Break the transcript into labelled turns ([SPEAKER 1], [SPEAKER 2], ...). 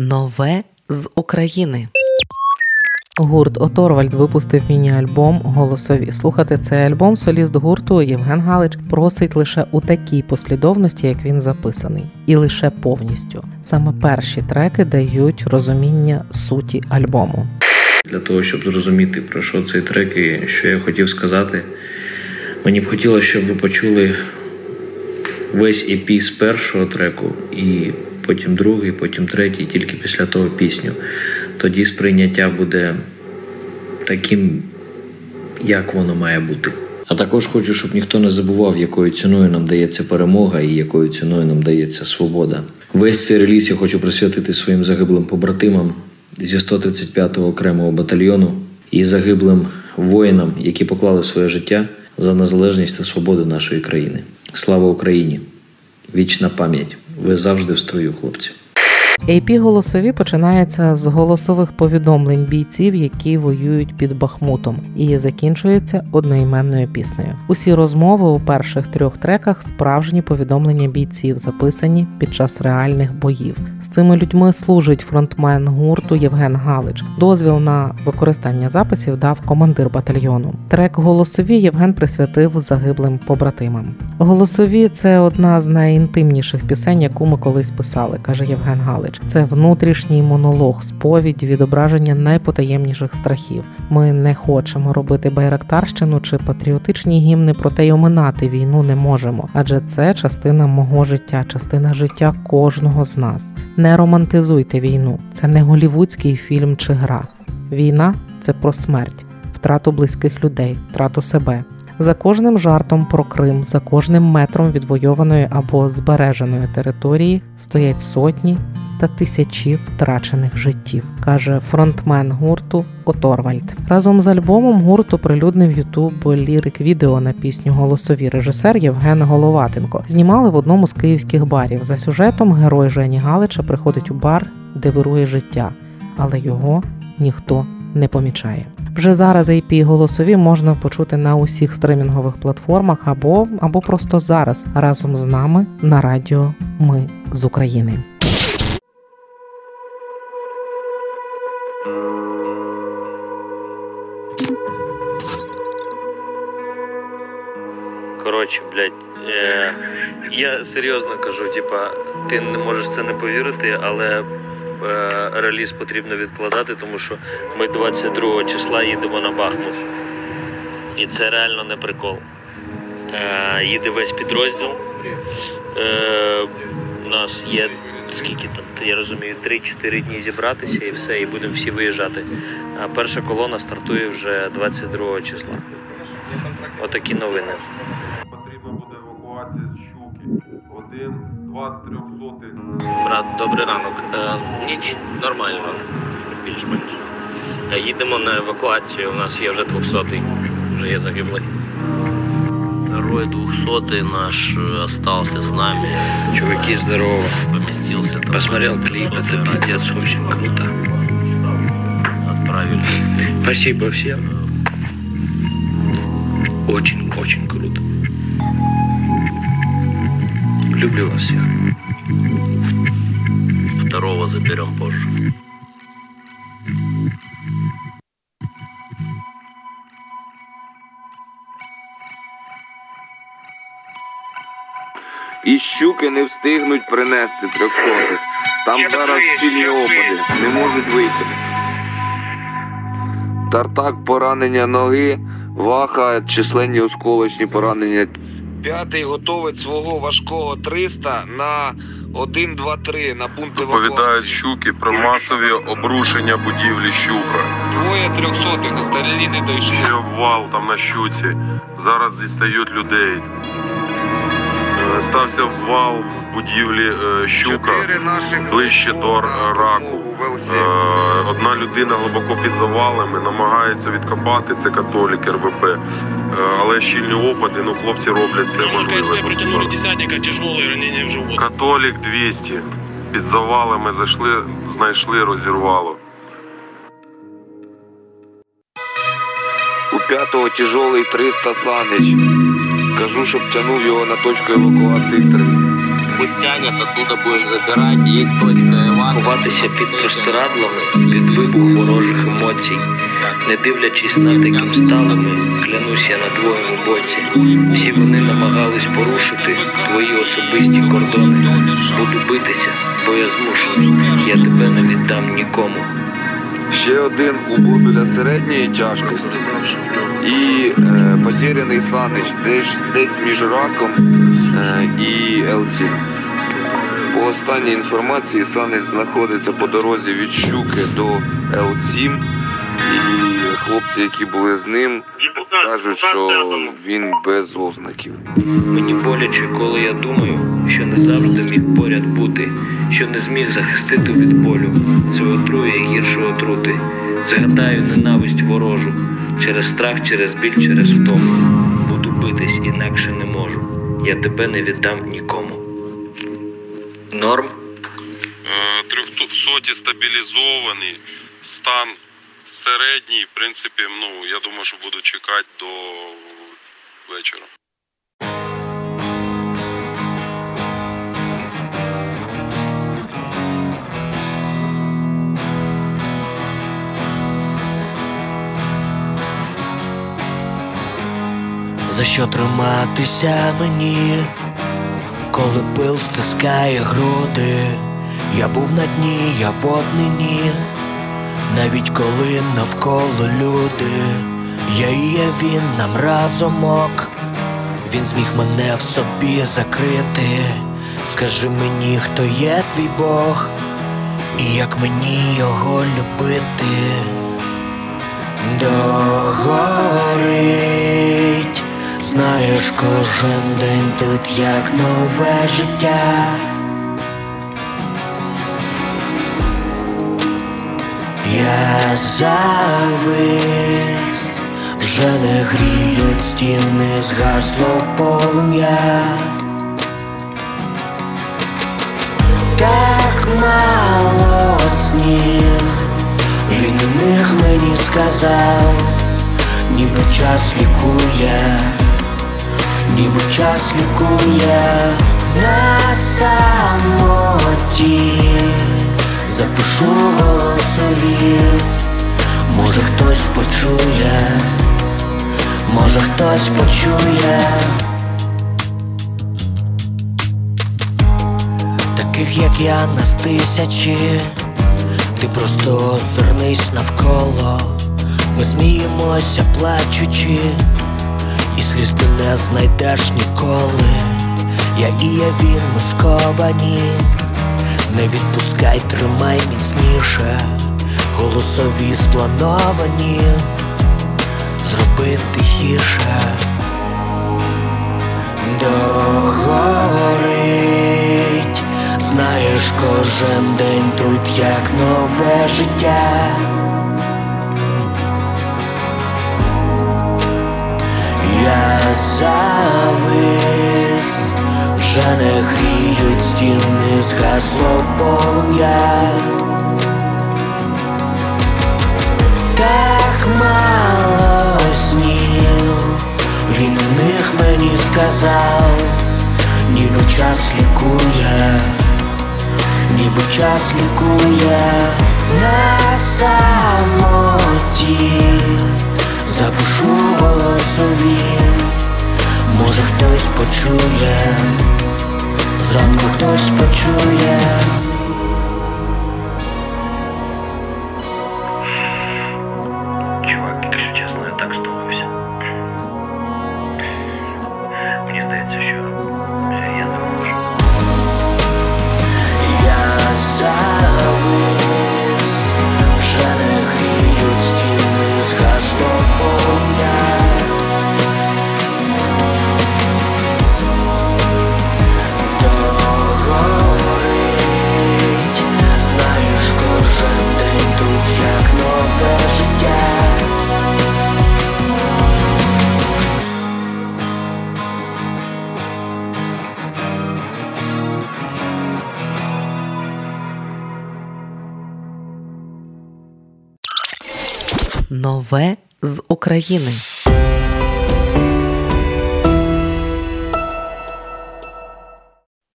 [SPEAKER 1] Нове з України.
[SPEAKER 2] Гурт Оторвальд випустив міні-альбом Голосові. Слухати цей альбом соліст гурту Євген Галич просить лише у такій послідовності, як він записаний, і лише повністю. Саме перші треки дають розуміння суті альбому.
[SPEAKER 3] Для того, щоб зрозуміти, про що цей трек і що я хотів сказати, мені б хотілося, щоб ви почули весь EP з першого треку, і потім другий, потім третій, тільки після того пісню. Тоді сприйняття буде таким, як воно має бути. А також хочу, щоб ніхто не забував, якою ціною нам дається перемога і якою ціною нам дається свобода. Весь цей реліз я хочу присвятити своїм загиблим побратимам зі 135-го окремого батальйону і загиблим воїнам, які поклали своє життя за незалежність та свободу нашої країни. Слава Україні! Вічна пам'ять! Ви завжди в строю, хлопці!
[SPEAKER 2] AP голосові починається з голосових повідомлень бійців, які воюють під Бахмутом, і закінчується одноіменною піснею. Усі розмови у перших трьох треках справжні повідомлення бійців, записані під час реальних боїв. З цими людьми служить фронтмен гурту Євген Галич. Дозвіл на використання записів дав командир батальйону. Трек голосові Євген присвятив загиблим побратимам. Голосові це одна з найінтимніших пісень, яку ми колись писали, каже Євген Галич. Це внутрішній монолог, сповідь, відображення найпотаємніших страхів. Ми не хочемо робити байрактарщину чи патріотичні гімни, проте й оминати війну не можемо, адже це частина мого життя, частина життя кожного з нас. Не романтизуйте війну, це не голівудський фільм чи гра. Війна це про смерть, втрату близьких людей, втрату себе. За кожним жартом про Крим, за кожним метром відвойованої або збереженої території стоять сотні та тисячі втрачених життів, каже фронтмен гурту Оторвальд. Разом з альбомом гурт оприлюднив Ютуб лірик відео на пісню Голосові режисер Євген Головатенко. Знімали в одному з київських барів. За сюжетом герой Жені Галича приходить у бар, де вирує життя, але його ніхто не помічає. Вже зараз IP голосові можна почути на усіх стримінгових платформах або або просто зараз разом з нами на радіо Ми з України.
[SPEAKER 3] Коротше, блядь, е, я серйозно кажу, типа, ти не можеш це не повірити, але е, реліз потрібно відкладати, тому що ми 22 числа їдемо на Бахмут. І це реально не прикол. Е, їде весь підрозділ. Е, у нас є скільки там, я розумію, 3-4 дні зібратися і все, і будемо всі виїжджати. А перша колона стартує вже 22 числа. Отакі новини.
[SPEAKER 4] Потрібна буде евакуація з щуки. Один, два, трьохсотих.
[SPEAKER 3] Брат, добрий ранок. Е, ніч нормально, більш-менш. Е, їдемо на евакуацію. У нас є вже 200-й, вже є загиблий.
[SPEAKER 5] Второй двухсотый наш э, остался с нами,
[SPEAKER 3] Чуваки, здорово.
[SPEAKER 5] поместился. там
[SPEAKER 3] Посмотрел
[SPEAKER 5] на
[SPEAKER 3] клип, это
[SPEAKER 5] Ленинграде.
[SPEAKER 3] пиздец, очень круто.
[SPEAKER 5] Отправили.
[SPEAKER 3] Спасибо всем. Очень, очень круто. Люблю вас всех.
[SPEAKER 5] Второго заберем позже.
[SPEAKER 6] І щуки не встигнуть принести трьохсотих. Там зараз сильні опади, не можуть вийти. Тартак поранення ноги, ваха, численні осколочні поранення. П'ятий готовить свого важкого 300 на 1, 2, 3 на пункт
[SPEAKER 4] Доповідають
[SPEAKER 6] евакуації.
[SPEAKER 4] щуки про масові обрушення будівлі щука.
[SPEAKER 6] Двоє трьохсотих на старі не дійшли.
[SPEAKER 4] Ще обвал там на щуці. Зараз дістають людей. Стався обвал в будівлі е, щука ближче до раку. Е,
[SPEAKER 6] Л7.
[SPEAKER 4] Одна людина глибоко під завалами намагається відкопати, це католік РВП. Е, Але щільні опади, ну хлопці роблять це можливе.
[SPEAKER 7] притянули десантника, тяжелые ранения в живот.
[SPEAKER 4] Католік 200. Під завалами зайшли, знайшли, розірвало.
[SPEAKER 6] У п'ятого тяжелий 300 Санич. Кажу, щоб тянув його на точку евакуації 3.
[SPEAKER 5] Пусть тянет, оттуда будешь забирать. Есть точка эва, ховатися під простирадлами, під вибух ворожих емоцій, не дивлячись на таким сталими, клянусь я на твоєму боці. Всі вони намагались порушити твої особисті кордони. Буду битися, бо я змушений. Я тебе не віддам нікому.
[SPEAKER 6] Ще один убув біля середньої тяжкості. І е, потеряний Санич десь, десь між раком е, і ЛЦ. По останній інформації Санич знаходиться по дорозі від Щуки до Л7. І хлопці, які були з ним, кажуть, що він без ознаків.
[SPEAKER 5] Мені боляче, коли я думаю, що не завжди міг поряд бути, що не зміг захистити від болю. Це отрує гірше отрути. Згадаю ненависть ворожу. Через страх, через біль, через втому. Буду битись, інакше не можу. Я тебе не віддам нікому. Норм?
[SPEAKER 4] Е, Трьохсоті стабілізований, стан середній. В принципі, ну я думаю, що буду чекати до вечора.
[SPEAKER 8] За що триматися мені, коли пил стискає груди, я був на дні, я в однині, навіть коли навколо люди, я і є він нам разомок, він зміг мене в собі закрити. Скажи мені, хто є твій Бог, і як мені його любити. Догорить, знаєш, кожен день тут як нове життя. Я завис, вже не гріють стіни, згасло полум'я. Так мало снів. Він у них мені сказав, ніби час лікує, ніби час лікує на самоті, запишу голосові, може хтось почує, може хтось почує. Таких як я нас тисячі. Ти просто озирнись навколо, ми сміємося, плачучи, і сліз ти не знайдеш ніколи. Я і я він ми сковані, не відпускай, тримай міцніше, голосові сплановані, зроби тихіше. Догорить, знаєш, кожен день тут як нове життя. Я завис, вже не гріють стіни, згасло полум'я. Так мало снів, він у них мені сказав, ніби час лікує, ніби час лікує. На самоті, запишу голосові, може хтось почує, зранку хтось почує.
[SPEAKER 1] Нове з України.